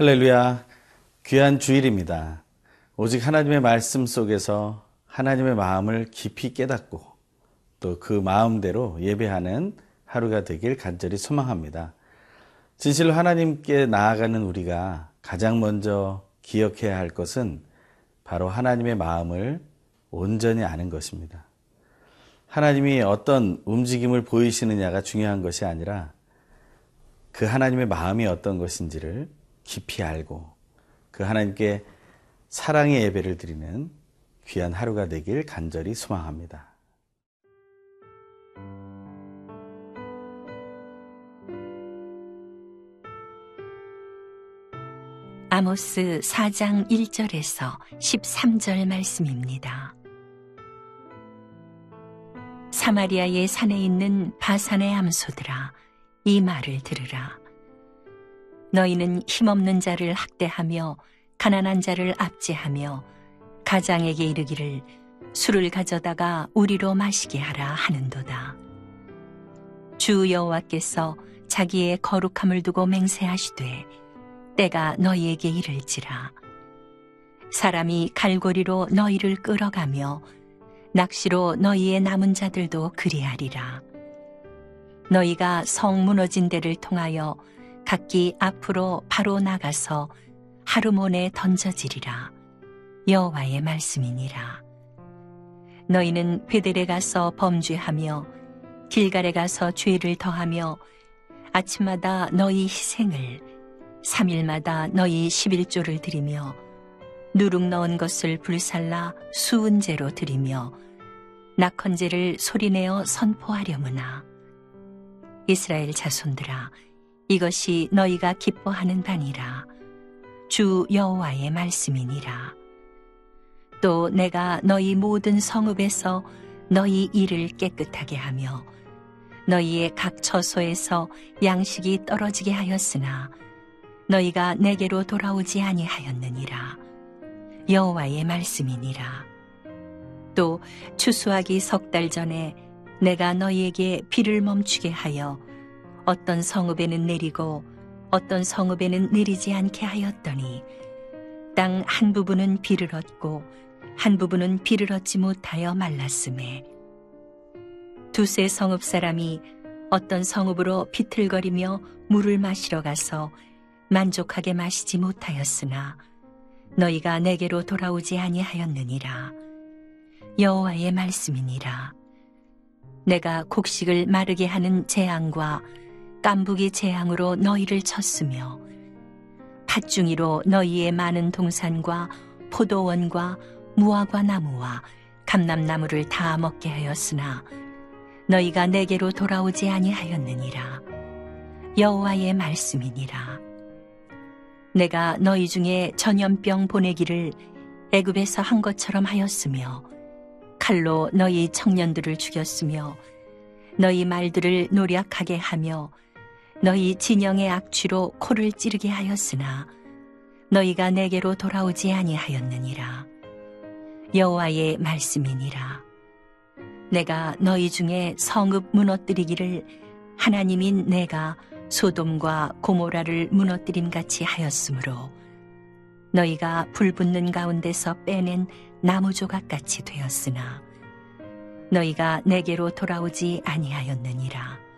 할렐루야. 귀한 주일입니다. 오직 하나님의 말씀 속에서 하나님의 마음을 깊이 깨닫고 또 그 마음대로 예배하는 하루가 되길 간절히 소망합니다. 진실로 하나님께 나아가는 우리가 가장 먼저 기억해야 할 것은 바로 하나님의 마음을 온전히 아는 것입니다. 하나님이 어떤 움직임을 보이시느냐가 중요한 것이 아니라 그 하나님의 마음이 어떤 것인지를 깊이 알고 그 하나님께 사랑의 예배를 드리는 귀한 하루가 되길 간절히 소망합니다. 아모스 4장 1절에서 13절 말씀입니다. 사마리아의 산에 있는 바산의 암소들아 이 말을 들으라. 너희는 힘없는 자를 학대하며 가난한 자를 압제하며 가장에게 이르기를 술을 가져다가 우리로 마시게 하라 하는도다. 주 여호와께서 자기의 거룩함을 두고 맹세하시되 때가 너희에게 이를지라. 사람이 갈고리로 너희를 끌어가며 낚시로 너희의 남은 자들도 그리하리라. 너희가 성 무너진 데를 통하여 각기 앞으로 바로 나가서 하루몬에 던져지리라. 여호와의 말씀이니라. 너희는 베델에 가서 범죄하며 길갈에 가서 죄를 더하며 아침마다 너희 희생을 3일마다 너희 11조를 드리며 누룩 넣은 것을 불살라 수은제로 드리며 낙헌제를 소리내어 선포하려무나 이스라엘 자손들아 이것이 너희가 기뻐하는 바니라. 주 여호와의 말씀이니라. 또 내가 너희 모든 성읍에서 너희 일을 깨끗하게 하며 너희의 각 처소에서 양식이 떨어지게 하였으나 너희가 내게로 돌아오지 아니하였느니라. 여호와의 말씀이니라. 또 추수하기 석 달 전에 내가 너희에게 비를 멈추게 하여 어떤 성읍에는 내리고 어떤 성읍에는 내리지 않게 하였더니 땅 한 부분은 비를 얻고 한 부분은 비를 얻지 못하여 말랐음에 두세 성읍 사람이 어떤 성읍으로 비틀거리며 물을 마시러 가서 만족하게 마시지 못하였으나 너희가 내게로 돌아오지 아니하였느니라. 여호와의 말씀이니라. 내가 곡식을 마르게 하는 재앙과 깐부기 재앙으로 너희를 쳤으며 팥중이로 너희의 많은 동산과 포도원과 무화과 나무와 감람나무를 다 먹게 하였으나 너희가 내게로 돌아오지 아니하였느니라. 여호와의 말씀이니라. 내가 너희 중에 전염병 보내기를 애굽에서 한 것처럼 하였으며 칼로 너희 청년들을 죽였으며 너희 말들을 노력하게 하며 너희 진영의 악취로 코를 찌르게 하였으나 너희가 내게로 돌아오지 아니하였느니라. 여호와의 말씀이니라. 내가 너희 중에 성읍 무너뜨리기를 하나님인 내가 소돔과 고모라를 무너뜨림 같이 하였으므로 너희가 불 붙는 가운데서 빼낸 나무 조각 같이 되었으나 너희가 내게로 돌아오지 아니하였느니라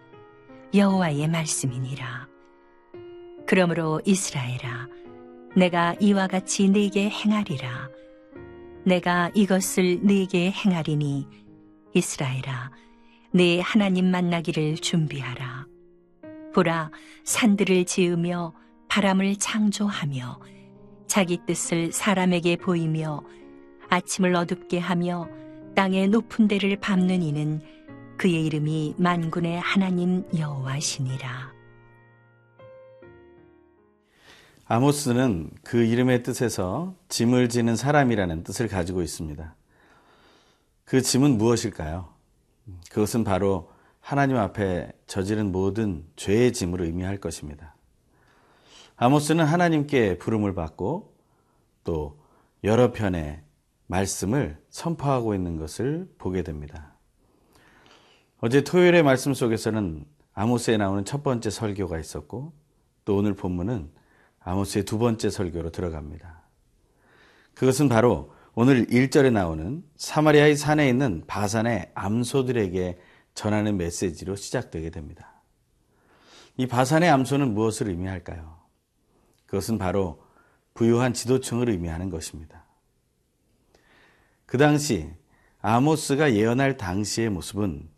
여호와의 말씀이니라. 그러므로 이스라엘아 내가 이와 같이 네게 행하리라. 내가 이것을 네게 행하리니 이스라엘아 네 하나님 만나기를 준비하라. 보라 산들을 지으며 바람을 창조하며 자기 뜻을 사람에게 보이며 아침을 어둡게 하며 땅의 높은 데를 밟는 이는 그의 이름이 만군의 하나님 여호와시니라. 아모스는 그 이름의 뜻에서 짐을 지는 사람이라는 뜻을 가지고 있습니다. 그 짐은 무엇일까요? 그것은 바로 하나님 앞에 저지른 모든 죄의 짐을 의미할 것입니다. 아모스는 하나님께 부름을 받고 또 여러 편의 말씀을 선포하고 있는 것을 보게 됩니다. 어제 토요일의 말씀 속에서는 아모스에 나오는 첫 번째 설교가 있었고 또 오늘 본문은 아모스의 두 번째 설교로 들어갑니다. 그것은 바로 오늘 1절에 나오는 사마리아의 산에 있는 바산의 암소들에게 전하는 메시지로 시작되게 됩니다. 이 바산의 암소는 무엇을 의미할까요? 그것은 바로 부유한 지도층을 의미하는 것입니다. 그 당시 아모스가 예언할 당시의 모습은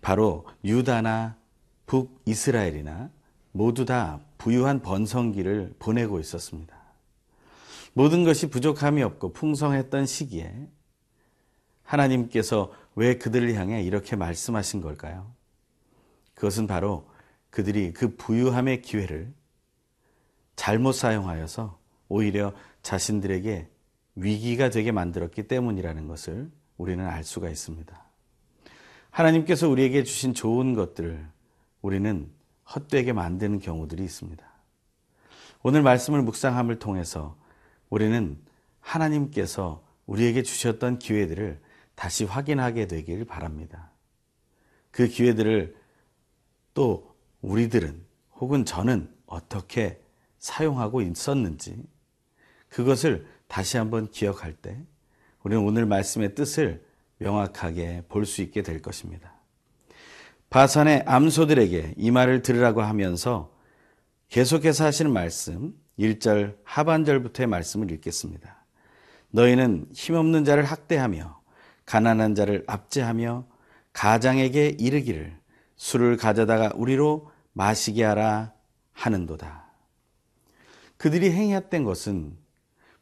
바로 유다나 북이스라엘이나 모두 다 부유한 번성기를 보내고 있었습니다. 모든 것이 부족함이 없고 풍성했던 시기에 하나님께서 왜 그들을 향해 이렇게 말씀하신 걸까요? 그것은 바로 그들이 그 부유함의 기회를 잘못 사용하여서 오히려 자신들에게 위기가 되게 만들었기 때문이라는 것을 우리는 알 수가 있습니다. 하나님께서 우리에게 주신 좋은 것들을 우리는 헛되게 만드는 경우들이 있습니다. 오늘 말씀을 묵상함을 통해서 우리는 하나님께서 우리에게 주셨던 기회들을 다시 확인하게 되길 바랍니다. 그 기회들을 또 우리들은 혹은 저는 어떻게 사용하고 있었는지 그것을 다시 한번 기억할 때 우리는 오늘 말씀의 뜻을 명확하게 볼 수 있게 될 것입니다. 바산의 암소들에게 이 말을 들으라고 하면서 계속해서 하시는 말씀 1절 하반절부터의 말씀을 읽겠습니다. 너희는 힘없는 자를 학대하며 가난한 자를 압제하며 가장에게 이르기를 술을 가져다가 우리로 마시게 하라 하는도다. 그들이 행했던 것은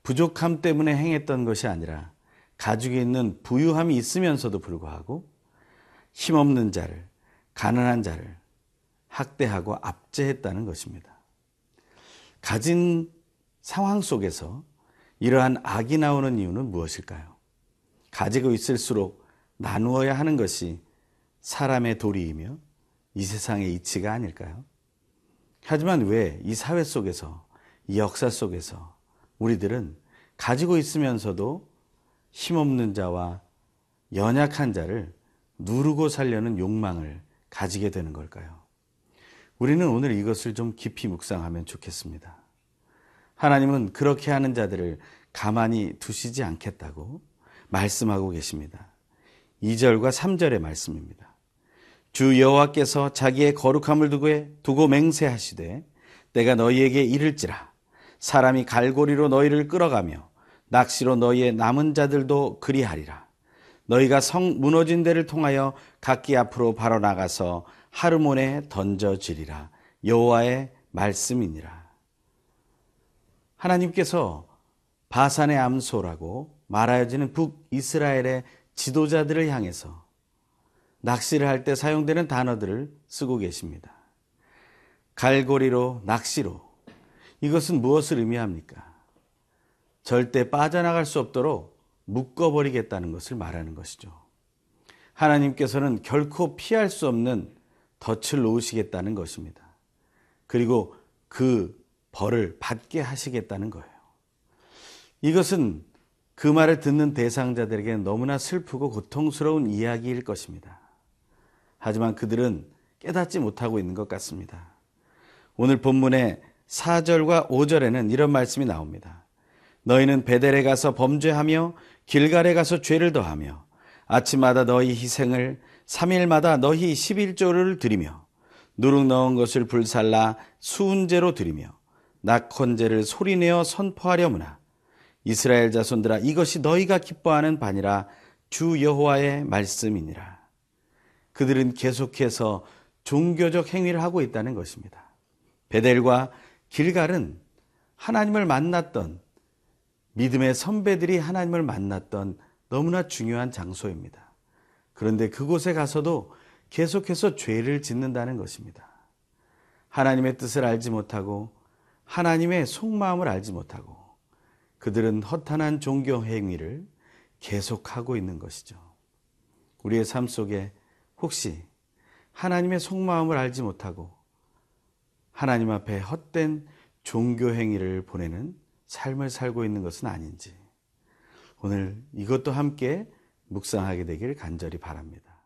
부족함 때문에 행했던 것이 아니라 가지고 있는 부유함이 있으면서도 불구하고 힘없는 자를, 가난한 자를 학대하고 압제했다는 것입니다. 가진 상황 속에서 이러한 악이 나오는 이유는 무엇일까요? 가지고 있을수록 나누어야 하는 것이 사람의 도리이며 이 세상의 이치가 아닐까요? 하지만 왜 이 사회 속에서, 이 역사 속에서 우리들은 가지고 있으면서도 힘없는 자와 연약한 자를 누르고 살려는 욕망을 가지게 되는 걸까요? 우리는 오늘 이것을 좀 깊이 묵상하면 좋겠습니다. 하나님은 그렇게 하는 자들을 가만히 두시지 않겠다고 말씀하고 계십니다. 2절과 3절의 말씀입니다. 주 여호와께서 자기의 거룩함을 두고 맹세하시되 내가 너희에게 이를지라 사람이 갈고리로 너희를 끌어가며 낚시로 너희의 남은 자들도 그리하리라. 너희가 성 무너진 데를 통하여 각기 앞으로 바로 나가서 하르몬에 던져지리라. 여호와의 말씀이니라. 하나님께서 바산의 암소라고 말하여지는 북이스라엘의 지도자들을 향해서 낚시를 할 때 사용되는 단어들을 쓰고 계십니다. 갈고리로 낚시로 이것은 무엇을 의미합니까? 절대 빠져나갈 수 없도록 묶어버리겠다는 것을 말하는 것이죠. 하나님께서는 결코 피할 수 없는 덫을 놓으시겠다는 것입니다. 그리고 그 벌을 받게 하시겠다는 거예요. 이것은 그 말을 듣는 대상자들에게 너무나 슬프고 고통스러운 이야기일 것입니다. 하지만 그들은 깨닫지 못하고 있는 것 같습니다. 오늘 본문의 4절과 5절에는 이런 말씀이 나옵니다. 너희는 베델에 가서 범죄하며 길갈에 가서 죄를 더하며 아침마다 너희 희생을 3일마다 너희 11조를 드리며 누룩 넣은 것을 불살라 수은제로 드리며 낙헌제를 소리내어 선포하려무나 이스라엘 자손들아 이것이 너희가 기뻐하는 반이라 주 여호와의 말씀이니라. 그들은 계속해서 종교적 행위를 하고 있다는 것입니다. 베델과 길갈은 하나님을 만났던 믿음의 선배들이 하나님을 만났던 너무나 중요한 장소입니다. 그런데 그곳에 가서도 계속해서 죄를 짓는다는 것입니다. 하나님의 뜻을 알지 못하고 하나님의 속마음을 알지 못하고 그들은 허탄한 종교 행위를 계속하고 있는 것이죠. 우리의 삶 속에 혹시 하나님의 속마음을 알지 못하고 하나님 앞에 헛된 종교 행위를 보내는 삶을 살고 있는 것은 아닌지 오늘 이것도 함께 묵상하게 되길 간절히 바랍니다.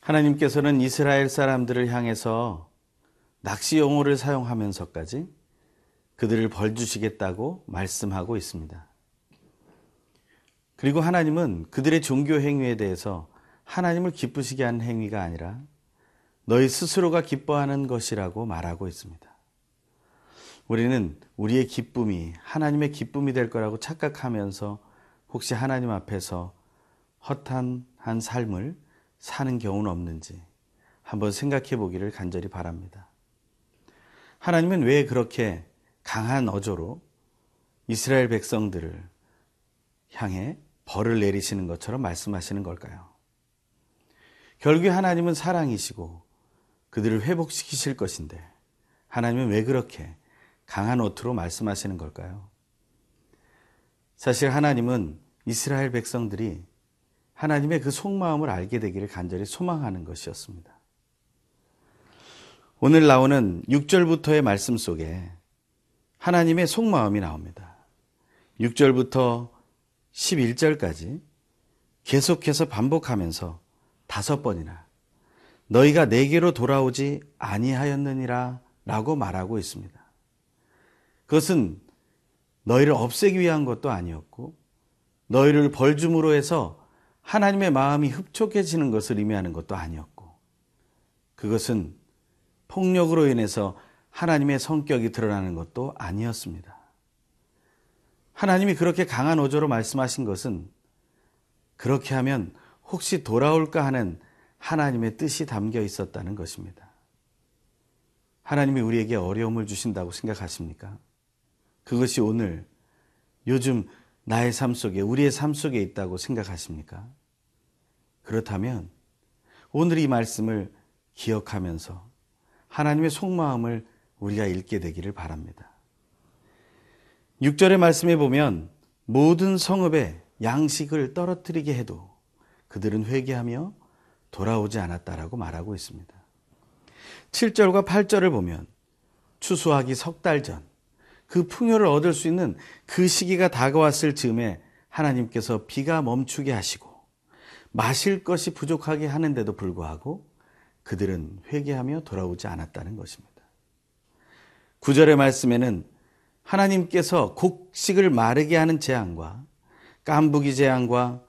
하나님께서는 이스라엘 사람들을 향해서 낚시 용어를 사용하면서까지 그들을 벌 주시겠다고 말씀하고 있습니다. 그리고 하나님은 그들의 종교 행위에 대해서 하나님을 기쁘시게 하는 행위가 아니라 너희 스스로가 기뻐하는 것이라고 말하고 있습니다. 우리는 우리의 기쁨이 하나님의 기쁨이 될 거라고 착각하면서 혹시 하나님 앞에서 허탄 한 삶을 사는 경우는 없는지 한번 생각해 보기를 간절히 바랍니다. 하나님은 왜 그렇게 강한 어조로 이스라엘 백성들을 향해 벌을 내리시는 것처럼 말씀하시는 걸까요? 결국에 하나님은 사랑이시고 그들을 회복시키실 것인데 하나님은 왜 그렇게 강한 어투로 말씀하시는 걸까요? 사실 하나님은 이스라엘 백성들이 하나님의 그 속마음을 알게 되기를 간절히 소망하는 것이었습니다. 오늘 나오는 6절부터의 말씀 속에 하나님의 속마음이 나옵니다. 6절부터 11절까지 계속해서 반복하면서 다섯 번이나 너희가 내게로 돌아오지 아니하였느니라 라고 말하고 있습니다. 그것은 너희를 없애기 위한 것도 아니었고 너희를 벌줌으로 해서 하나님의 마음이 흡족해지는 것을 의미하는 것도 아니었고 그것은 폭력으로 인해서 하나님의 성격이 드러나는 것도 아니었습니다. 하나님이 그렇게 강한 어조로 말씀하신 것은 그렇게 하면 혹시 돌아올까 하는 하나님의 뜻이 담겨 있었다는 것입니다. 하나님이 우리에게 어려움을 주신다고 생각하십니까? 그것이 오늘 요즘 나의 삶 속에, 우리의 삶 속에 있다고 생각하십니까? 그렇다면 오늘 이 말씀을 기억하면서 하나님의 속마음을 우리가 읽게 되기를 바랍니다. 6절의 말씀에 보면 모든 성읍에 양식을 떨어뜨리게 해도 그들은 회개하며 돌아오지 않았다라고 말하고 있습니다. 7절과 8절을 보면 추수하기 석 달 전, 그 풍요를 얻을 수 있는 그 시기가 다가왔을 즈음에 하나님께서 비가 멈추게 하시고 마실 것이 부족하게 하는데도 불구하고 그들은 회개하며 돌아오지 않았다는 것입니다. 9절의 말씀에는 하나님께서 곡식을 마르게 하는 재앙과 깐부기 재앙과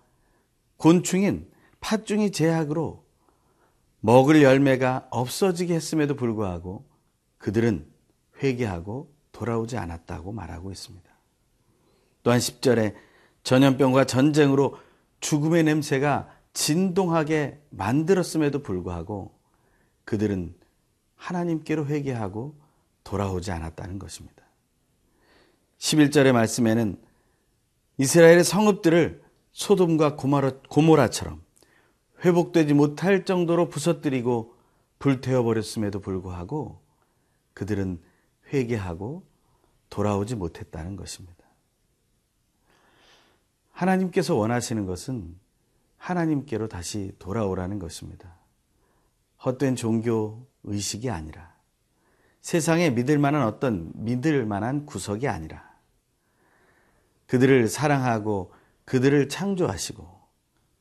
곤충인 팥중이 제약으로 먹을 열매가 없어지게 했음에도 불구하고 그들은 회개하고 돌아오지 않았다고 말하고 있습니다. 또한 10절에 전염병과 전쟁으로 죽음의 냄새가 진동하게 만들었음에도 불구하고 그들은 하나님께로 회개하고 돌아오지 않았다는 것입니다. 11절의 말씀에는 이스라엘의 성읍들을 소돔과 고모라처럼 회복되지 못할 정도로 부서뜨리고 불태워 버렸음에도 불구하고 그들은 회개하고 돌아오지 못했다는 것입니다. 하나님께서 원하시는 것은 하나님께로 다시 돌아오라는 것입니다. 헛된 종교 의식이 아니라 세상에 믿을 만한 어떤 믿을 만한 구석이 아니라 그들을 사랑하고 그들을 창조하시고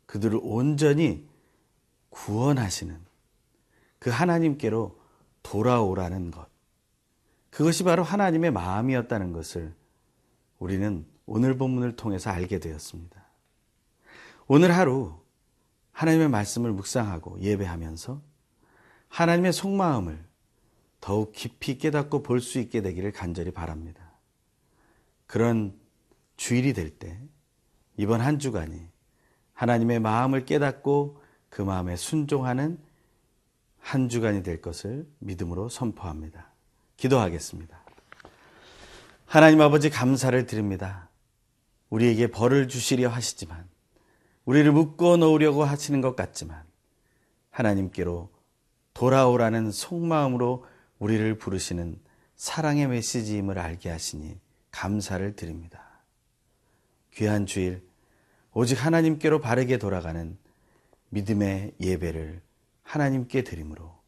그들을 온전히 구원하시는 그 하나님께로 돌아오라는 것. 그것이 바로 하나님의 마음이었다는 것을 우리는 오늘 본문을 통해서 알게 되었습니다. 오늘 하루 하나님의 말씀을 묵상하고 예배하면서 하나님의 속마음을 더욱 깊이 깨닫고 볼 수 있게 되기를 간절히 바랍니다. 그런 주일이 될 때 이번 한 주간이 하나님의 마음을 깨닫고 그 마음에 순종하는 한 주간이 될 것을 믿음으로 선포합니다. 기도하겠습니다. 하나님 아버지 감사를 드립니다. 우리에게 벌을 주시려 하시지만 우리를 묶어 놓으려고 하시는 것 같지만 하나님께로 돌아오라는 속마음으로 우리를 부르시는 사랑의 메시지임을 알게 하시니 감사를 드립니다. 귀한 주일 오직 하나님께로 바르게 돌아가는 믿음의 예배를 하나님께 드림으로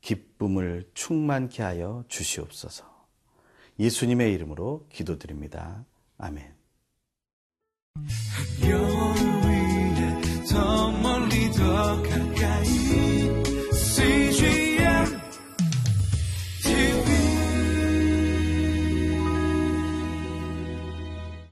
기쁨을 충만케 하여 주시옵소서. 예수님의 이름으로 기도드립니다. 아멘.